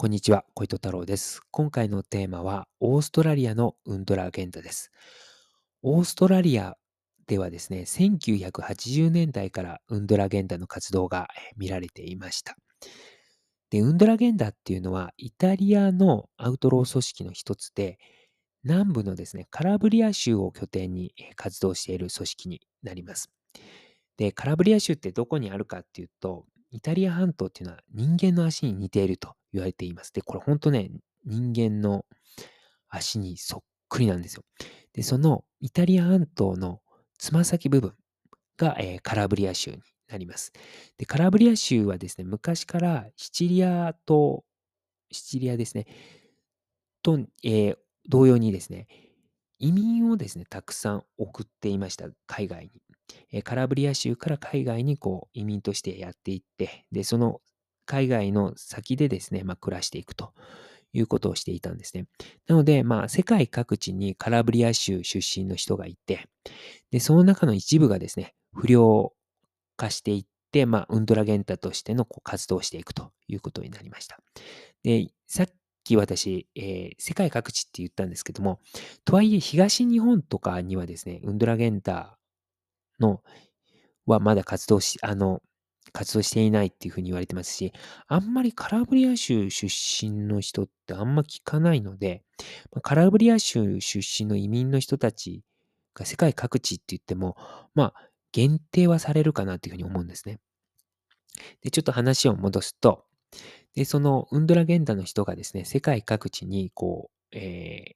こんにちは、小糸太郎です。今回のテーマは、オーストラリアのウンドラゲンダです。オーストラリアではですね、1980年代からウンドラゲンダの活動が見られていました。で、ウンドラゲンダっていうのは、イタリアのアウトロー組織の一つで、南部のですね、カラブリア州を拠点に活動している組織になります。で、カラブリア州ってどこにあるかっていうと、イタリア半島っていうのは人間の足に似ていると言われています。で、これ本当ね、人間の足にそっくりなんですよ。で、そのイタリア半島のつま先部分が、えー、カラブリア州になります。で、カラブリア州はですね、昔からシチリアと、シチリアですね、と、えー、同様にですね、移民をですね、たくさん送っていました、海外に。えカラブリア州から海外にこう移民としてやっていって、で、その海外の先でですね、まあ、暮らしていくということをしていたんですね。なので、まあ、世界各地にカラブリア州出身の人がいて、で、その中の一部がですね、不良化していって、まあ、ウンドラゲンタとしてのこう活動をしていくということになりました。で、さっき私、えー、世界各地って言ったんですけども、とはいえ東日本とかにはですね、ウンドラゲンタのはまだ活動し、あの、活動していないっていうふうに言われてますし、あんまりカラブリア州出身の人ってあんま聞かないので、カラブリア州出身の移民の人たちが世界各地って言っても、まあ、限定はされるかなっていうふうに思うんですね。で、ちょっと話を戻すと、で、そのウンドラゲンダの人がですね、世界各地にこう、え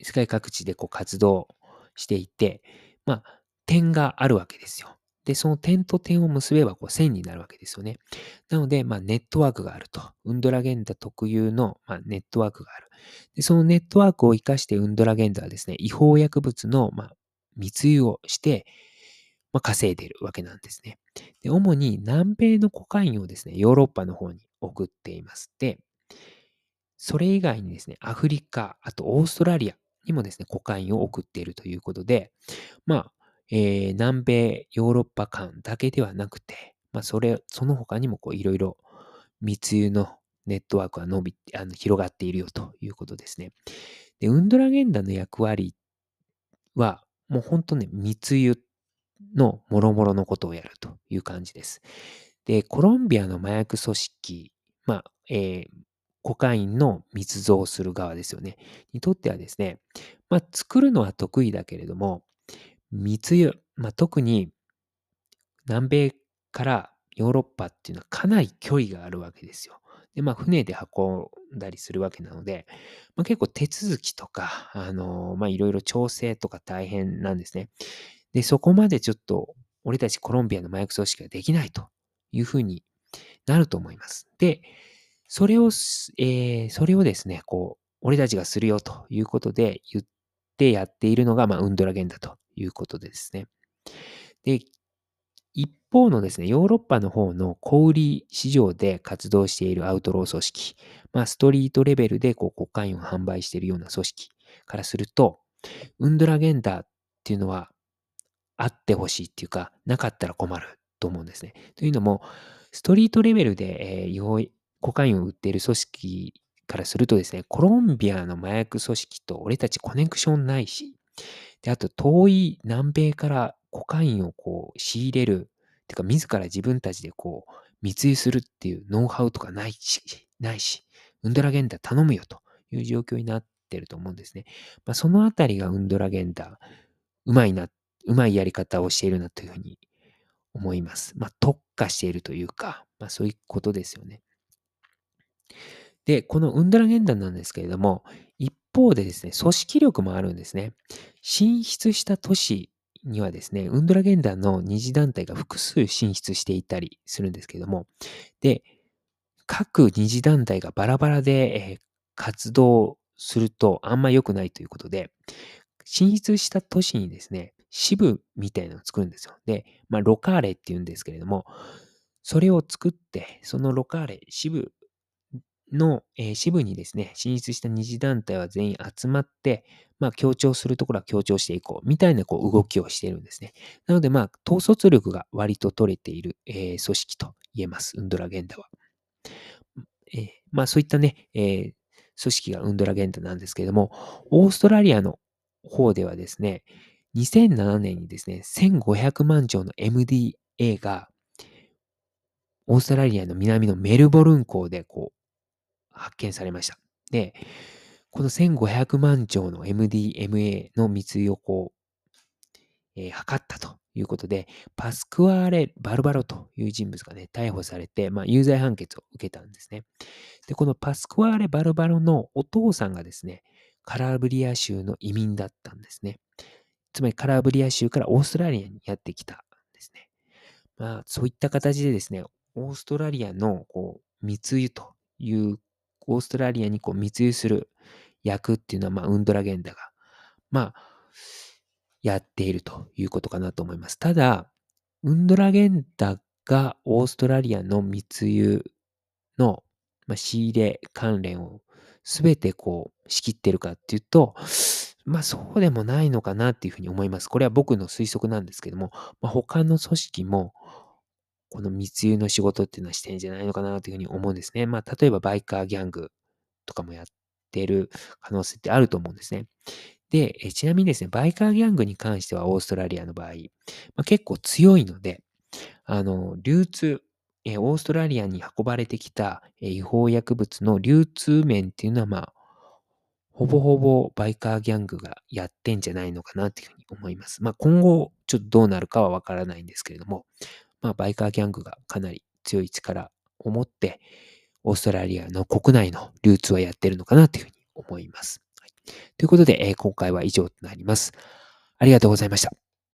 ー、世界各地でこう活動していて、まあ、点があるわけですよ。で、その点と点を結べばこう線になるわけですよね。なので、まあ、ネットワークがあると。ウンドラゲンダ特有の、まあ、ネットワークがある。で、そのネットワークを活かしてウンドラゲンダはですね、違法薬物の、まあ、密輸をして、まあ、稼いでいるわけなんですね。で、主に南米のコカインをですね、ヨーロッパの方に送っています。で、それ以外にですね、アフリカ、あとオーストラリアにもですね、コカインを送っているということで、まあ、えー、南米、ヨーロッパ間だけではなくて、まあ、それ、その他にもこういろいろ密輸のネットワークが伸び、あの広がっているよということですね。で、ウンドラゲンダの役割は、もう本当ね、密輸の諸々のことをやるという感じです。で、コロンビアの麻薬組織、まあ、えー、コカインの密造する側ですよね。にとってはですね、まあ、作るのは得意だけれども、密輸、まあ、特に南米からヨーロッパっていうのはかなり距離があるわけですよ。で、まあ、船で運んだりするわけなので、まあ、結構手続きとか、あのまあ、いろいろ調整とか大変なんですね。で、そこまでちょっと、俺たちコロンビアの麻薬組織ができないというふうになると思います。で、それを、えー、それをですね、こう、俺たちがするよということで言ってやっているのが、まあ、ウンドラゲンだということですね。で、一方のですね、ヨーロッパの方の小売市場で活動しているアウトロー組織、まあ、ストリートレベルでこうコカインを販売しているような組織からすると、ウンドラゲンダーっていうのはあってほしいっていうか、なかったら困ると思うんですね。というのも、ストリートレベルで、えー、違法コカインを売っている組織からするとですね、コロンビアの麻薬組織と俺たちコネクションないし、で、あと遠い南米からコカインをこう仕入れる、てか自ら自分たちでこう密輸するっていうノウハウとかないし、ないし、ウンドラゲンダ頼むよという状況になってると思うんですね。まあ、そのあたりがウンドラゲンダうまいな、うまいやり方をしているなというふうに思います。まあ、特化しているというか、まあ、そういうことですよね。で、このウンドラゲンダなんですけれども、一方でですね、組織力もあるんですね。進出した都市にはですね、ウンドラゲンダの二次団体が複数進出していたりするんですけれども、で、各二次団体がバラバラで、え活動するとあんま良くないということで、進出した都市にですね、支部みたいなのを作るんですよ。で、まあ、ロカーレって言うんですけれども、それを作って、そのロカーレ、支部の、えー、支部にですね、進出した二次団体は全員集まって、まあ、強調するところは強調していこう、みたいなこう動きをしているんですね。なので、まあ、統率力が割と取れている、えー、組織と言えます。ウンドラゲンダは。えー、まあそういったね、えー、組織がウンドラゲンタなんですけれども、オーストラリアの方ではですね、2007年にですね、1500万錠の MDA が、オーストラリアの南のメルボルン港でこう、発見されました。で、この1500万錠の MDMA の密輸をこう、えー、測ったということで、パスクワーレ・バルバロという人物がね、逮捕されて、まあ、有罪判決を受けたんですね。で、このパスクワーレ・バルバロのお父さんがですね、カラブリア州の移民だったんですね。つまりカラブリア州からオーストラリアにやってきたんですね。まあ、そういった形でですね、オーストラリアのこう密輸というオーストラリアにこう密輸する役っていうのは、まあ、ウンドラゲンダが、まあ、やっているということかなと思います。ただ、ウンドラゲンダがオーストラリアの密輸の、まあ、仕入れ関連をすべてこう仕切ってるかっていうと、まあそうでもないのかなっていうふうに思います。これは僕の推測なんですけども、まあ、他の組織もこの密輸の仕事っていうのはしてんじゃないのかなというふうに思うんですね。まあ例えばバイカーギャングとかもやってる可能性ってあると思うんですね。で、えちなみにですね、バイカーギャングに関してはオーストラリアの場合、まあ、結構強いので、あの、流通、えオーストラリアに運ばれてきた、え違法薬物の流通面っていうのは、まあ、ほぼほぼバイカーギャングがやってんじゃないのかなっていうふうに思います。まあ今後ちょっとどうなるかはわからないんですけれども、まあバイカーギャングがかなり強い力を持って、オーストラリアの国内の流通はやってるのかなというふうに思います。はい、ということで、えー、今回は以上となります。ありがとうございました。